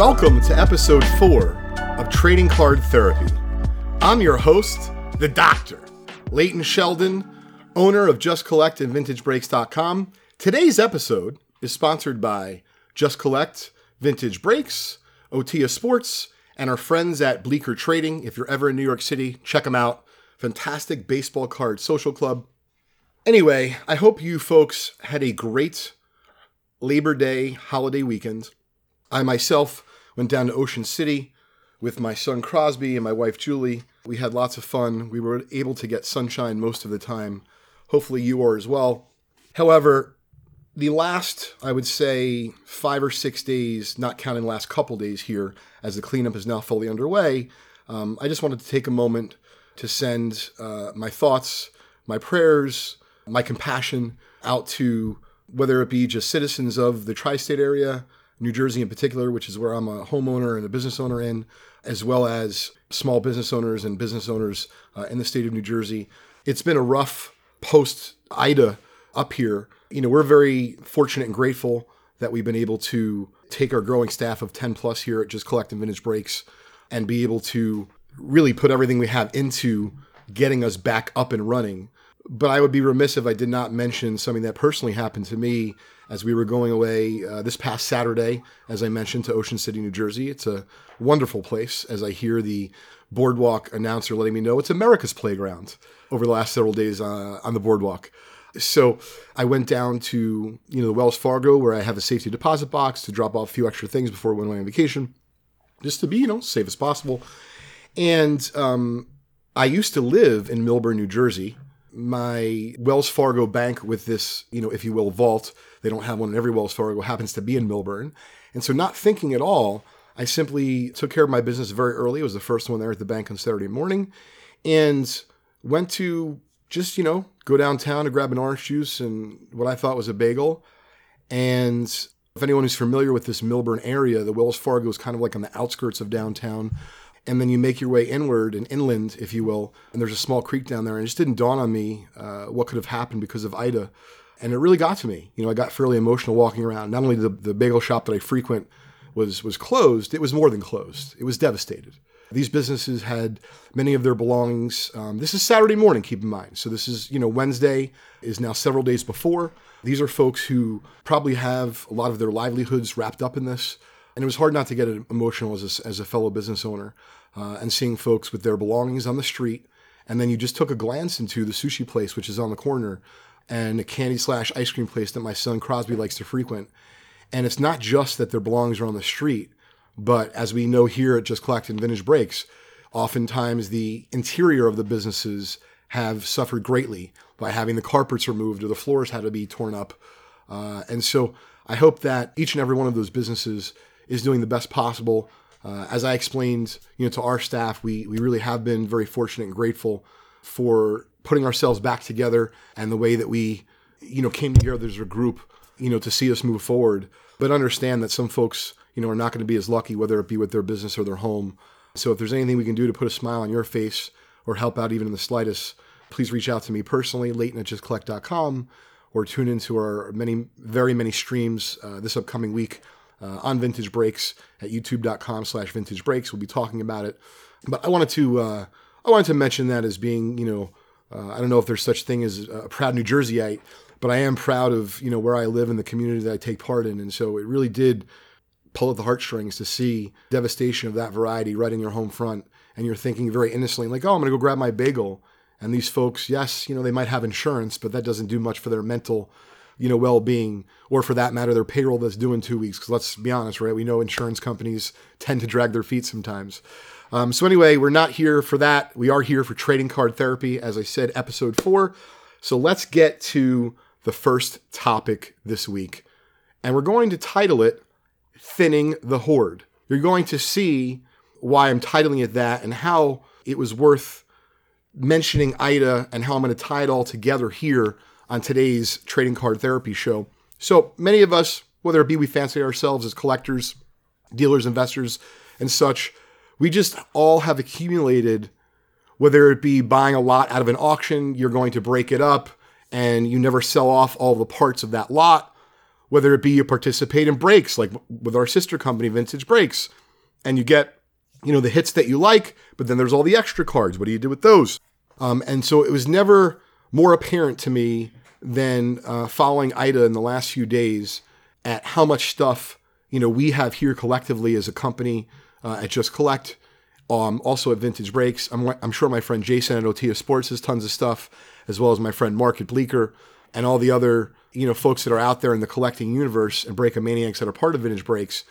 Welcome to episode four of Trading Card Therapy. I'm your host, the Doctor, Leighton Sheldon, owner of Just Collect and VintageBreaks.com. Today's episode is sponsored by Just Collect, Vintage Breaks, Otia Sports, and our friends at Bleecker Trading. If you're ever in New York City, check them out. Fantastic baseball card social club. Anyway, I hope you folks had a great Labor Day holiday weekend. I myself went down to Ocean City with my son Crosby and my wife Julie. We had lots of fun. We were able to get sunshine most of the time. Hopefully, you are as well. However, the last, I would say, five or six days, not counting the last couple days here, as the cleanup is now fully underway, um, I just wanted to take a moment to send uh, my thoughts, my prayers, my compassion out to whether it be just citizens of the tri state area, New Jersey in particular, which is where I'm a homeowner and a business owner in, as well as small business owners and business owners uh, in the state of New Jersey. It's been a rough post Ida up here. You know, we're very fortunate and grateful that we've been able to take our growing staff of 10 plus here at Just Collect and Vintage Breaks and be able to really put everything we have into getting us back up and running. But I would be remiss if I did not mention something that personally happened to me as we were going away uh, this past Saturday, as I mentioned, to Ocean City, New Jersey. It's a wonderful place, as I hear the boardwalk announcer letting me know it's America's playground over the last several days uh, on the boardwalk. So I went down to you know the Wells Fargo where I have a safety deposit box to drop off a few extra things before I went away on vacation, just to be you know safe as possible. And um, I used to live in Millburn, New Jersey. My Wells Fargo bank with this, you know, if you will, vault they don't have one in every Wells Fargo, happens to be in Millburn. And so, not thinking at all, I simply took care of my business very early. I was the first one there at the bank on Saturday morning and went to just, you know, go downtown to grab an orange juice and what I thought was a bagel. And if anyone who's familiar with this Millburn area, the Wells Fargo is kind of like on the outskirts of downtown. And then you make your way inward and inland, if you will, and there's a small creek down there. And it just didn't dawn on me uh, what could have happened because of Ida and it really got to me. You know, I got fairly emotional walking around. Not only the, the bagel shop that I frequent was was closed, it was more than closed. It was devastated. These businesses had many of their belongings. Um, this is Saturday morning, keep in mind. So this is, you know, Wednesday is now several days before. These are folks who probably have a lot of their livelihoods wrapped up in this. And it was hard not to get emotional as a, as a fellow business owner uh, and seeing folks with their belongings on the street. And then you just took a glance into the sushi place, which is on the corner, and a candy slash ice cream place that my son Crosby likes to frequent. And it's not just that their belongings are on the street, but as we know here at Just Collect and Vintage Breaks, oftentimes the interior of the businesses have suffered greatly by having the carpets removed or the floors had to be torn up. Uh, and so I hope that each and every one of those businesses is doing the best possible. Uh, as I explained, you know, to our staff, we we really have been very fortunate and grateful for putting ourselves back together and the way that we, you know, came together as a group, you know, to see us move forward. But understand that some folks, you know, are not going to be as lucky, whether it be with their business or their home. So if there's anything we can do to put a smile on your face or help out even in the slightest, please reach out to me personally, Leighton at justcollect.com, or tune into our many, very many streams uh, this upcoming week uh, on Vintage Breaks at youtube.com slash vintage breaks. We'll be talking about it. But I wanted to, uh, I wanted to mention that as being, you know, uh, I don't know if there's such thing as a proud New Jerseyite, but I am proud of you know where I live and the community that I take part in, and so it really did pull at the heartstrings to see devastation of that variety right in your home front, and you're thinking very innocently like, oh, I'm going to go grab my bagel, and these folks, yes, you know they might have insurance, but that doesn't do much for their mental you know, well-being, or for that matter, their payroll that's due in two weeks. Because let's be honest, right? We know insurance companies tend to drag their feet sometimes. Um, so anyway, we're not here for that. We are here for trading card therapy, as I said, episode four. So let's get to the first topic this week, and we're going to title it "Thinning the Hoard." You're going to see why I'm titling it that and how it was worth mentioning Ida and how I'm going to tie it all together here on today's trading card therapy show. So many of us, whether it be we fancy ourselves as collectors, dealers, investors, and such, we just all have accumulated, whether it be buying a lot out of an auction, you're going to break it up and you never sell off all the parts of that lot, whether it be you participate in breaks, like with our sister company, Vintage Breaks, and you get, you know, the hits that you like, but then there's all the extra cards. What do you do with those? Um, and so it was never more apparent to me than uh, following Ida in the last few days at how much stuff you know we have here collectively as a company uh, at Just Collect, um, also at Vintage Breaks. I'm, I'm sure my friend Jason at Otia Sports has tons of stuff, as well as my friend Mark at Bleecker and all the other you know folks that are out there in the collecting universe and Breakomaniacs that are part of Vintage Breaks.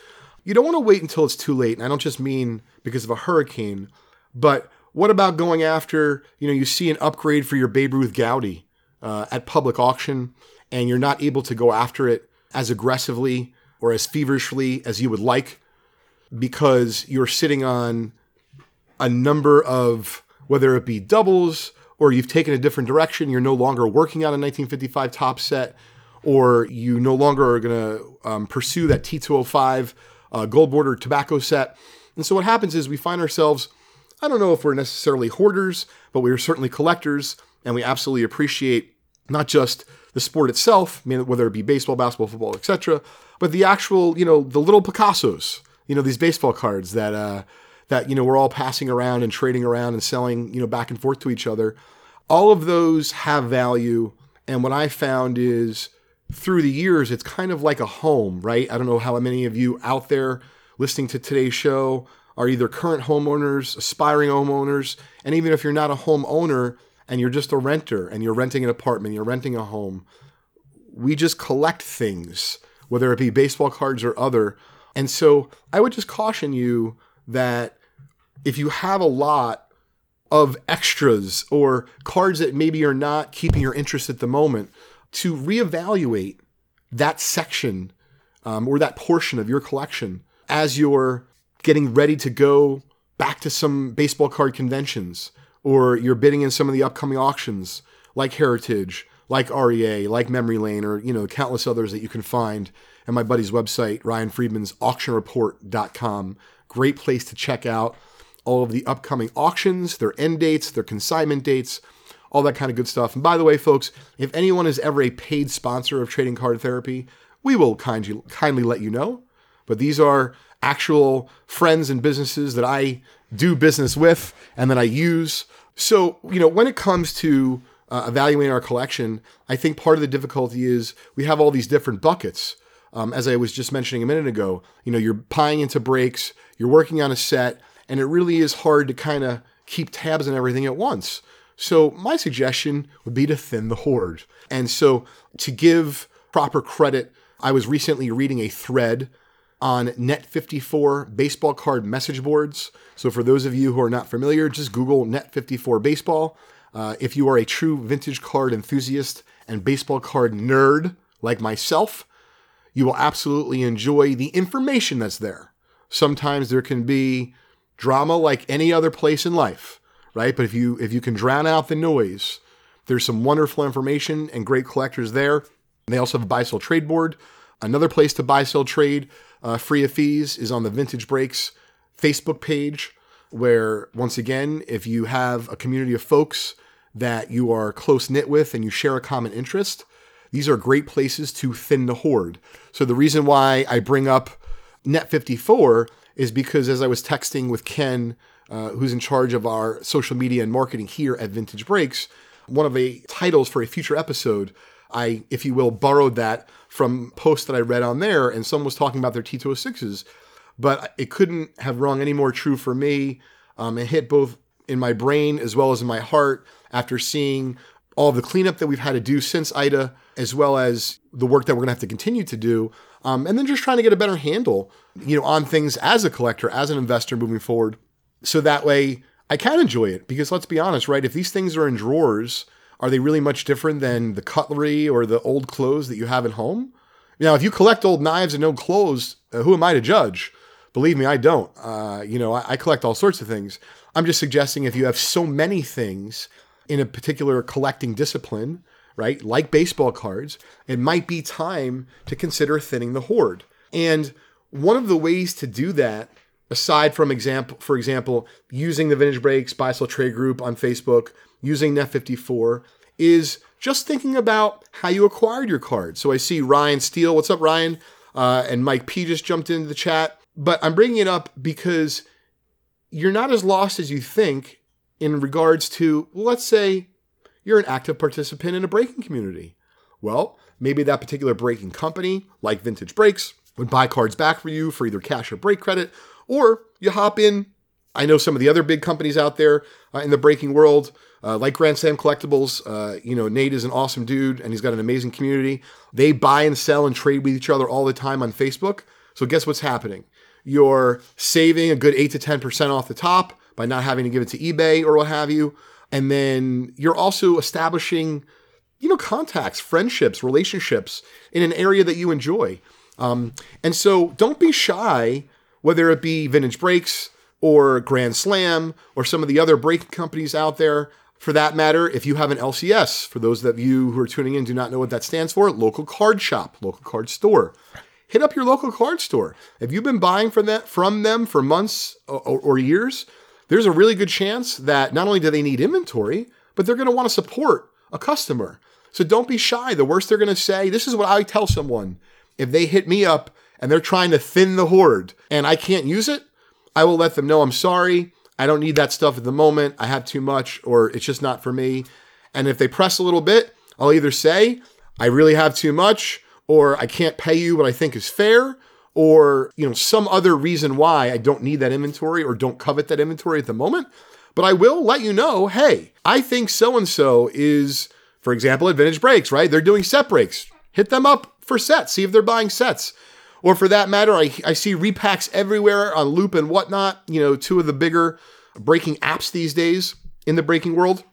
You don't want to wait until it's too late, and I don't just mean because of a hurricane, but what about going after you know you see an upgrade for your Babe Ruth Goudey uh, at public auction, and you're not able to go after it as aggressively or as feverishly as you would like because you're sitting on a number of whether it be doubles or you've taken a different direction, you're no longer working on a 1955 Topps set, or you no longer are going to um, pursue that T205 uh, gold border tobacco set. And so what happens is we find ourselves, I don't know if we're necessarily hoarders, but we are certainly collectors, and we absolutely appreciate not just the sport itself, whether it be baseball, basketball, football, etc., but the actual, you know, the little Picassos, you know, these baseball cards that uh, that you know we're all passing around and trading around and selling, you know, back and forth to each other. All of those have value, and what I found is through the years, it's kind of like a home, right? I don't know how many of you out there listening to today's show are either current homeowners, aspiring homeowners, and even if you're not a homeowner, and you're just a renter and you're renting an apartment, you're renting a home, we just collect things, whether it be baseball cards or other. And so I would just caution you that if you have a lot of extras or cards that maybe are not keeping your interest at the moment, to reevaluate that section um, or that portion of your collection as you're getting ready to go back to some baseball card conventions or you're bidding in some of the upcoming auctions like Heritage, like REA, like Memory Lane, or you know countless others that you can find at my buddy's website, Ryan Friedman's auctionreport.com. Great place to check out all of the upcoming auctions, their end dates, their consignment dates, all that kind of good stuff. And by the way, folks, if anyone is ever a paid sponsor of Trading Card Therapy, we will kindly kindly let you know. But these are actual friends and businesses that I do business with and that I use. So, you know, when it comes to uh, evaluating our collection, I think part of the difficulty is we have all these different buckets. Um, as I was just mentioning a minute ago, you know, you're buying into breaks, you're working on a set, and it really is hard to kind of keep tabs on everything at once. So, my suggestion would be to thin the hoard. And so, to give proper credit, I was recently reading a thread on Net54 baseball card message boards. So, for those of you who are not familiar, just Google Net54 baseball. Uh, if you are a true vintage card enthusiast and baseball card nerd like myself, you will absolutely enjoy the information that's there. Sometimes there can be drama like any other place in life, right? But if you if you can drown out the noise, there's some wonderful information and great collectors there. And they also have a buy sell trade board. Another place to buy sell trade uh, free of fees is on the Vintage Breaks Facebook page, where once again, if you have a community of folks that you are close knit with and you share a common interest, these are great places to thin the hoard. So the reason why I bring up Net54 is because as I was texting with Ken, uh, who's in charge of our social media and marketing here at Vintage Breaks, one of the titles for a future episode, I, if you will, borrowed that from posts that I read on there, and someone was talking about their T206s, but it couldn't have rung any more true for me. Um, it hit both in my brain as well as in my heart after seeing all the cleanup that we've had to do since Ida, as well as the work that we're going to have to continue to do, um, and then just trying to get a better handle, you know, on things as a collector, as an investor moving forward, so that way I can enjoy it. Because let's be honest, right? If these things are in drawers are they really much different than the cutlery or the old clothes that you have at home? Now, if you collect old knives and old clothes, uh, who am I to judge? Believe me, I don't. Uh, you know, I, I collect all sorts of things. I'm just suggesting if you have so many things in a particular collecting discipline, right, like baseball cards, it might be time to consider thinning the hoard. And one of the ways to do that, aside from example, for example, using the Vintage Breaks Buy Sell Trade Group on Facebook, using Net54 is just thinking about how you acquired your card. So I see Ryan Steele. What's up, Ryan? Uh, and Mike P just jumped into the chat. But I'm bringing it up because you're not as lost as you think in regards to, let's say, you're an active participant in a breaking community. Well, maybe that particular breaking company, like Vintage Breaks, would buy cards back for you for either cash or break credit, or you hop in. I know some of the other big companies out there uh, in the breaking world, uh, like Grand Slam Collectibles. Uh, you know, Nate is an awesome dude and he's got an amazing community. They buy and sell and trade with each other all the time on Facebook. So, guess what's happening? You're saving a good 8 to 10% off the top by not having to give it to eBay or what have you. And then you're also establishing, you know, contacts, friendships, relationships in an area that you enjoy. Um, and so don't be shy, whether it be Vintage Breaks or Grand Slam or some of the other breaking companies out there. For that matter, if you have an LCS, for those of you who are tuning in do not know what that stands for, local card shop, local card store. Hit up your local card store. If you've been buying from that from them for months or, or years, there's a really good chance that not only do they need inventory, but they're going to want to support a customer. So don't be shy. The worst they're going to say, this is what I tell someone. If they hit me up and they're trying to thin the hoard and I can't use it, I will let them know I'm sorry. I don't need that stuff at the moment. I have too much or it's just not for me. And if they press a little bit, I'll either say, I really have too much or I can't pay you what I think is fair or you know some other reason why I don't need that inventory or don't covet that inventory at the moment. But I will let you know, hey, I think so and so is, for example, at Vintage Breaks, right? They're doing set breaks. Hit them up for sets. See if they're buying sets. Or for that matter, I, I see repacks everywhere on Loupe and whatnot. You know, two of the bigger breaking apps these days in the breaking world.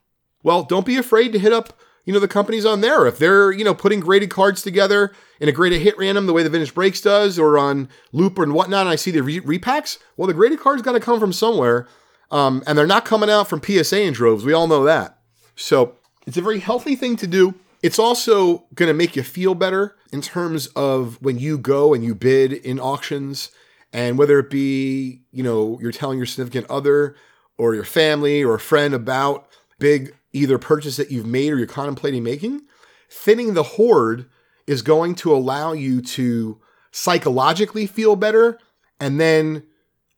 Well, don't be afraid to hit up you know, the companies on there. If they're, you know, putting graded cards together in a graded hit random the way the Vintage Breaks does or on Looper and whatnot, and I see the re- repacks, well, the graded cards got to come from somewhere. Um, and they're not coming out from PSA in droves. We all know that. So it's a very healthy thing to do. It's also going to make you feel better in terms of when you go and you bid in auctions, and whether it be, you know, you're telling your significant other or your family or a friend about big either purchase that you've made or you're contemplating making, thinning the hoard is going to allow you to psychologically feel better and then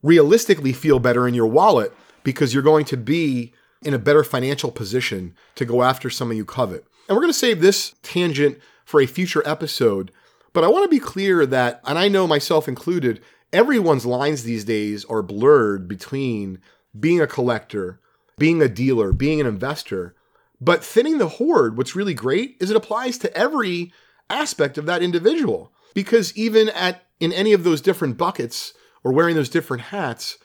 realistically feel better in your wallet because you're going to be in a better financial position to go after something you covet. And we're going to save this tangent for a future episode, but I want to be clear that, and I know myself included, everyone's lines these days are blurred between being a collector being a dealer, being an investor. But thinning the hoard, what's really great is it applies to every aspect of that individual. Because even at in any of those different buckets or wearing those different hats,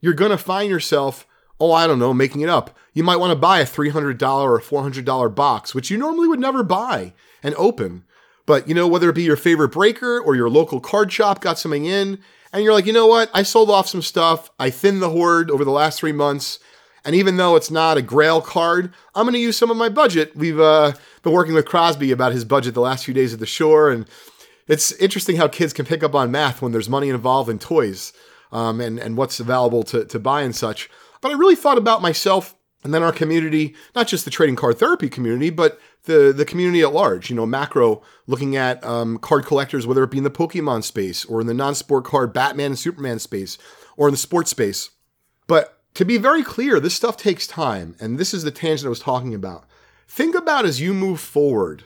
you're going to find yourself, oh, I don't know, making it up. You might want to buy a $300 or $400 box, which you normally would never buy and open. But, you know, whether it be your favorite breaker or your local card shop got something in, and you're like, you know what? I sold off some stuff. I thinned the hoard over the last three months. And even though it's not a grail card, I'm going to use some of my budget. We've uh, been working with Crosby about his budget the last few days at the shore. And it's interesting how kids can pick up on math when there's money involved in toys um, and, and what's available to, to buy and such. But I really thought about myself and then our community, not just the trading card therapy community, but the, the community at large, you know, macro, looking at um, card collectors, whether it be in the Pokemon space or in the non sport card Batman and Superman space or in the sports space. But to be very clear, this stuff takes time, and this is the tangent I was talking about. Think about as you move forward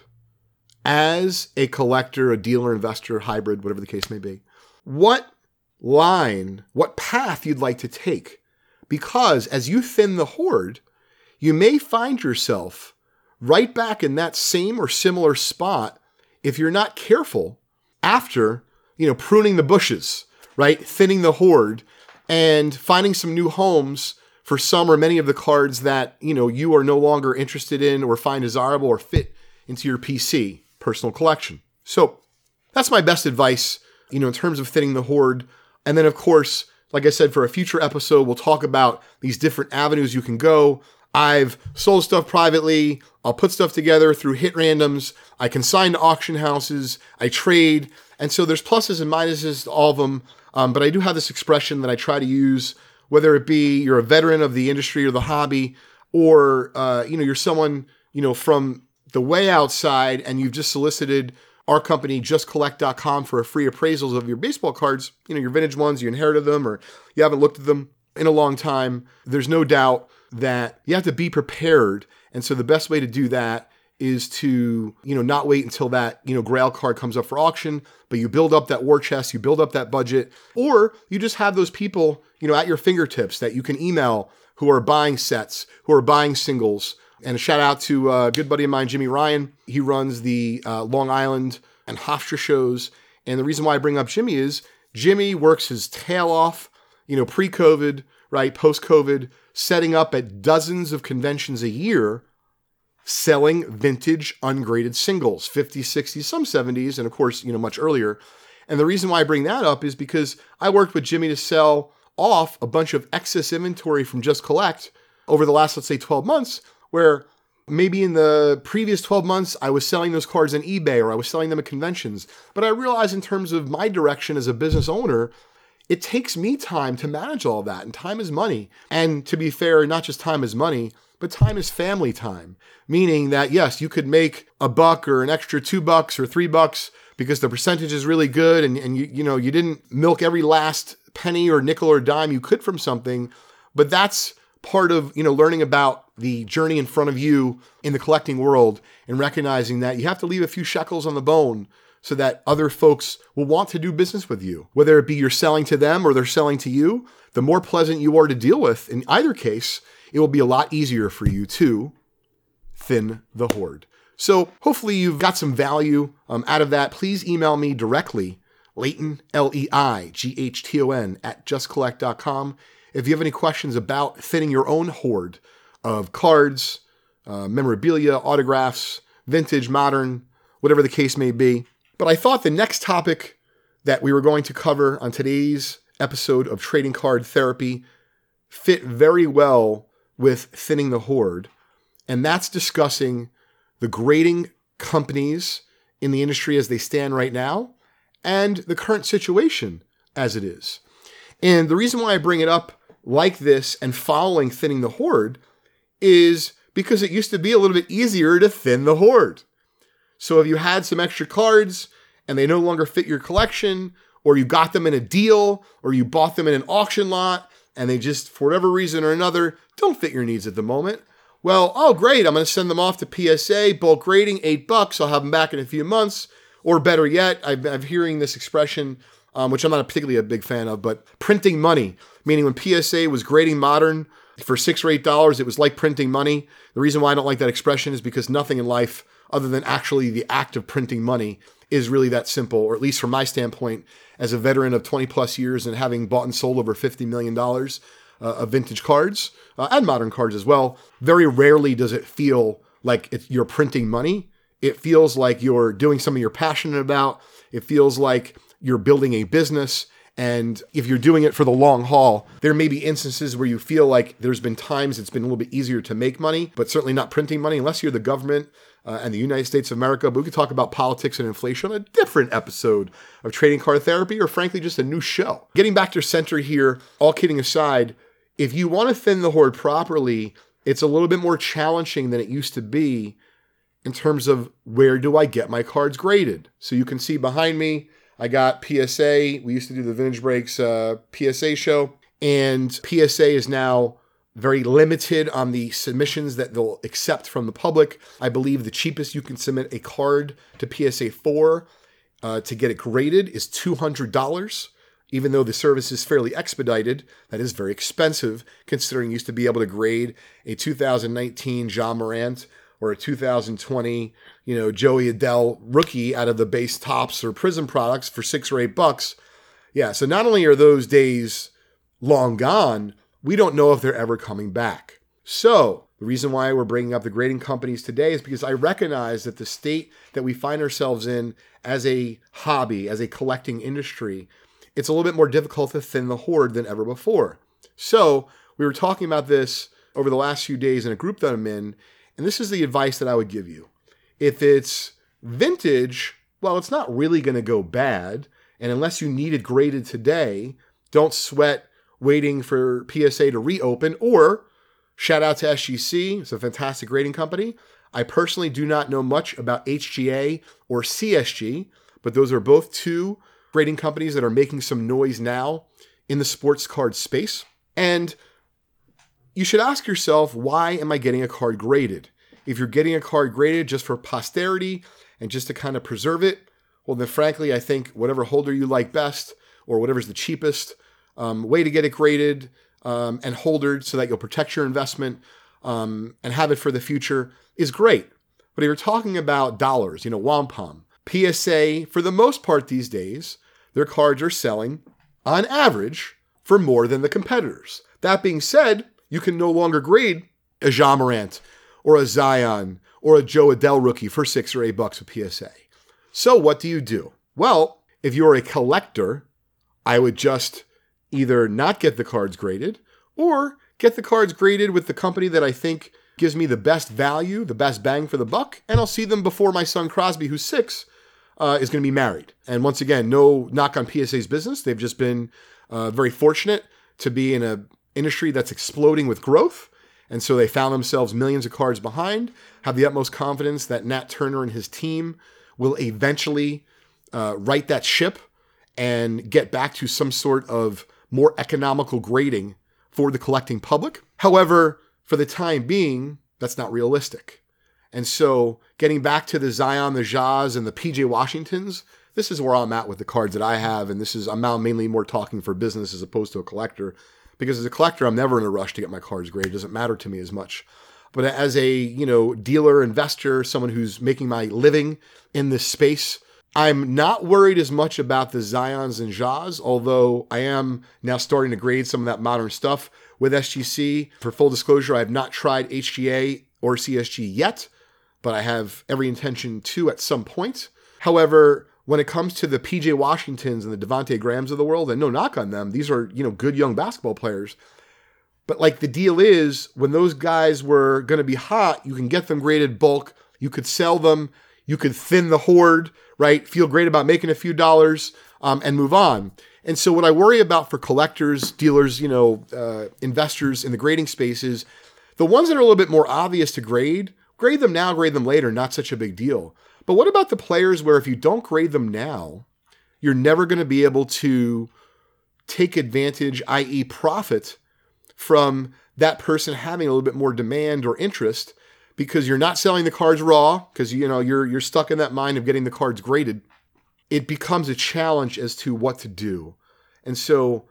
as a collector, a dealer, investor, hybrid, whatever the case may be, what line, what path you'd like to take. Because as you thin the hoard, you may find yourself right back in that same or similar spot if you're not careful after, you know, pruning the bushes, right? Thinning the hoard and finding some new homes for some or many of the cards that you know you are no longer interested in or find desirable or fit into your PC personal collection. So that's my best advice, you know, in terms of thinning the hoard. And then of course, like I said, for a future episode, we'll talk about these different avenues you can go. I've sold stuff privately. I'll put stuff together through hit randoms. I consign to auction houses. I trade. And so there's pluses and minuses to all of them. Um, but I do have this expression that I try to use, whether it be you're a veteran of the industry or the hobby, or uh, you know you're someone you know from the way outside and you've just solicited our company justcollect.com for a free appraisals of your baseball cards, you know, your vintage ones, you inherited them or you haven't looked at them in a long time, there's no doubt that you have to be prepared. And so the best way to do that is to, you know, not wait until that, you know, grail card comes up for auction, but you build up that war chest, you build up that budget, or you just have those people, you know, at your fingertips that you can email who are buying sets, who are buying singles. And a shout out to a good buddy of mine, Jimmy Ryan. He runs the uh, Long Island and Hofstra shows. And the reason why I bring up Jimmy is Jimmy works his tail off, you know, pre COVID, right, post COVID, setting up at dozens of conventions a year selling vintage ungraded singles 50s 60s some 70s and of course you know much earlier and the reason why i bring that up is because i worked with jimmy to sell off a bunch of excess inventory from just collect over the last let's say 12 months where maybe in the previous 12 months i was selling those cards on ebay or i was selling them at conventions. But i realized in terms of my direction as a business owner it takes me time to manage all that and time is money. And to be fair not just time is money but time is family time, meaning that yes, you could make a buck or an extra two bucks or three bucks because the percentage is really good and, and you, you know, you didn't milk every last penny or nickel or dime you could from something, but that's part of, you know, learning about the journey in front of you in the collecting world and recognizing that you have to leave a few shekels on the bone so that other folks will want to do business with you. Whether it be you're selling to them or they're selling to you, the more pleasant you are to deal with in either case, it will be a lot easier for you to thin the hoard. So hopefully you've got some value um, out of that. Please email me directly, Leighton, L E I G H T O N, at justcollect.com. If you have any questions about thinning your own hoard of cards, uh, memorabilia, autographs, vintage, modern, whatever the case may be. But I thought the next topic that we were going to cover on today's episode of Trading Card Therapy fit very well with thinning the hoard, and that's discussing the grading companies in the industry as they stand right now and the current situation as it is. And the reason why I bring it up like this and following thinning the hoard is because it used to be a little bit easier to thin the hoard. So if you had some extra cards and they no longer fit your collection, or you got them in a deal, or you bought them in an auction lot, and they just, for whatever reason or another, don't fit your needs at the moment. Well, oh, great, I'm going to send them off to PSA, bulk grading, eight bucks. I'll have them back in a few months. Or better yet, I've, I'm hearing this expression, um, which I'm not particularly a big fan of, but printing money, meaning when PSA was grading modern for six or eight dollars, it was like printing money. The reason why I don't like that expression is because nothing in life, other than actually the act of printing money, is really that simple, or at least from my standpoint, as a veteran of 20 plus years and having bought and sold over $50 million uh, of vintage cards uh, and modern cards as well, very rarely does it feel like you're printing money. It feels like you're doing something you're passionate about. It feels like you're building a business. And if you're doing it for the long haul, there may be instances where you feel like there's been times it's been a little bit easier to make money, but certainly not printing money unless you're the government uh, and the United States of America. But we could talk about politics and inflation on a different episode of Trading Card Therapy, or frankly, just a new show. Getting back to center here, all kidding aside, if you want to thin the hoard properly, it's a little bit more challenging than it used to be in terms of where do I get my cards graded. So you can see behind me, I got PSA. We used to do the Vintage Breaks uh, PSA show, and PSA is now very limited on the submissions that they'll accept from the public. I believe the cheapest you can submit a card to PSA 4 uh, to get it graded is $200. Even though the service is fairly expedited, that is very expensive considering you used to be able to grade a 2019 Ja Morant or a 2020, you know, Joey Adell rookie out of the base Topps or Prizm products for six or eight bucks. Yeah, so not only are those days long gone, we don't know if they're ever coming back. So, the reason why we're bringing up the grading companies today is because I recognize that the state that we find ourselves in as a hobby, as a collecting industry, it's a little bit more difficult to thin the hoard than ever before. So, we were talking about this over the last few days in a group that I'm in, and this is the advice that I would give you. If it's vintage, well, it's not really going to go bad. And unless you need it graded today, don't sweat waiting for PSA to reopen, or shout out to SGC, it's a fantastic grading company. I personally do not know much about HGA or CSG, but those are both two grading companies that are making some noise now in the sports card space. And you should ask yourself, why am I getting a card graded? If you're getting a card graded just for posterity and just to kind of preserve it, well, then frankly, I think whatever holder you like best or whatever's the cheapest um, way to get it graded um, and holdered so that you'll protect your investment um, and have it for the future is great. But if you're talking about dollars, you know, wampum, PSA, for the most part these days, their cards are selling on average for more than the competitors. That being said, you can no longer grade a Ja Morant or a Zion or a Jo Adell rookie for six or eight bucks a PSA. So what do you do? Well, if you're a collector, I would just either not get the cards graded or get the cards graded with the company that I think gives me the best value, the best bang for the buck, and I'll see them before my son Crosby, who's six, uh, is going to be married. And once again, no knock on PSA's business. They've just been uh, very fortunate to be in an industry that's exploding with growth. And so they found themselves millions of cards behind, have the utmost confidence that Nat Turner and his team will eventually uh, right that ship and get back to some sort of more economical grading for the collecting public. However, for the time being, that's not realistic. And so, getting back to the Zion, the Jaws, and the PJ Washingtons, this is where I'm at with the cards that I have. And this is, I'm now mainly more talking for business as opposed to a collector. Because as a collector, I'm never in a rush to get my cards graded. It doesn't matter to me as much. But as a, you know, dealer, investor, someone who's making my living in this space, I'm not worried as much about the Zions and Jaws, although I am now starting to grade some of that modern stuff with SGC. For full disclosure, I have not tried HGA or CSG yet, but I have every intention to at some point. However, when it comes to the PJ Washingtons and the Devonte Grahams of the world, and no knock on them, these are, you know, good young basketball players. But like the deal is, when those guys were going to be hot, you can get them graded bulk. You could sell them. You could thin the hoard right? Feel great about making a few dollars um, and move on. And so, what I worry about for collectors, dealers, you know, uh, investors in the grading space is the ones that are a little bit more obvious to grade. Grade them now, grade them later, not such a big deal. But what about the players where if you don't grade them now, you're never going to be able to take advantage, i.e., profit from that person having a little bit more demand or interest because you're not selling the cards raw because you know you're you're stuck in that mind of getting the cards graded it becomes a challenge as to what to do and so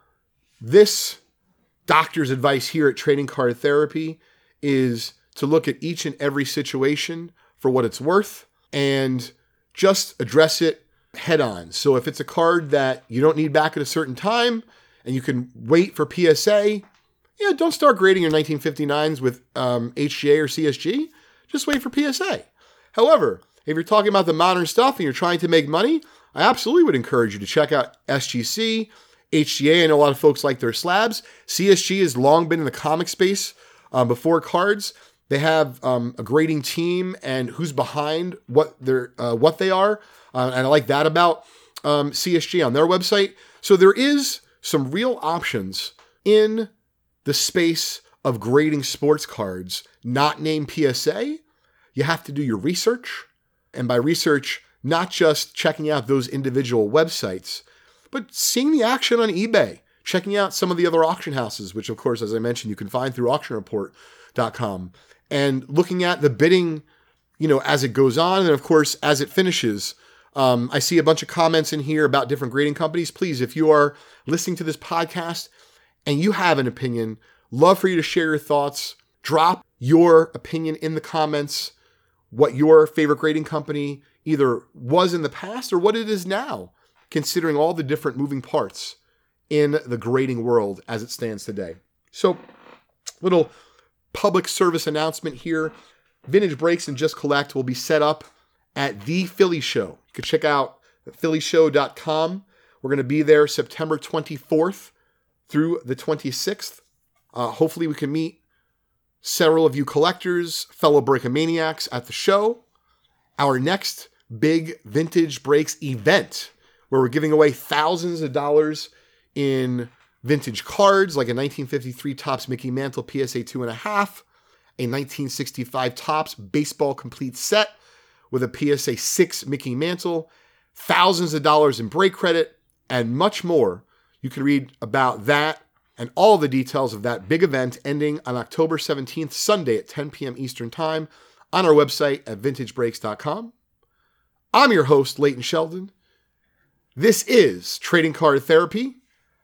this doctor's advice here at trading card therapy is to look at each and every situation for what it's worth and just address it head on so if it's a card that you don't need back at a certain time and you can wait for psa yeah, don't start grading your 1959s with um, HGA or CSG. Just wait for PSA. However, if you're talking about the modern stuff and you're trying to make money, I absolutely would encourage you to check out SGC, HGA. I know a lot of folks like their slabs. CSG has long been in the comic space um, before cards. They have um, a grading team and who's behind what they're uh, what they are, uh, and I like that about um, CSG on their website. So there is some real options in the space of grading sports cards not named PSA, you have to do your research. And by research, not just checking out those individual websites, but seeing the action on eBay, checking out some of the other auction houses, which, of course, as I mentioned, you can find through auctionreport.com, and looking at the bidding, you know, as it goes on, and of course, as it finishes. Um, I see a bunch of comments in here about different grading companies. Please, if you are listening to this podcast and you have an opinion, love for you to share your thoughts. Drop your opinion in the comments, what your favorite grading company either was in the past or what it is now, considering all the different moving parts in the grading world as it stands today. So, little public service announcement here. Vintage Breaks and Just Collect will be set up at the Philly Show. You can check out phillyshow.com. We're going to be there September 24th through the 26th. Uh, hopefully, we can meet several of you collectors, fellow Breakomaniacs at the show. Our next big vintage breaks event, where we're giving away thousands of dollars in vintage cards, like a 1953 Topps Mickey Mantle PSA 2.5, a 1965 Topps baseball complete set with a PSA 6 Mickey Mantle, thousands of dollars in break credit, and much more. You can read about that and all the details of that big event ending on October 17th, Sunday at 10 p.m. Eastern Time on our website at vintagebreaks.com. I'm your host, Leighton Sheldon. This is Trading Card Therapy.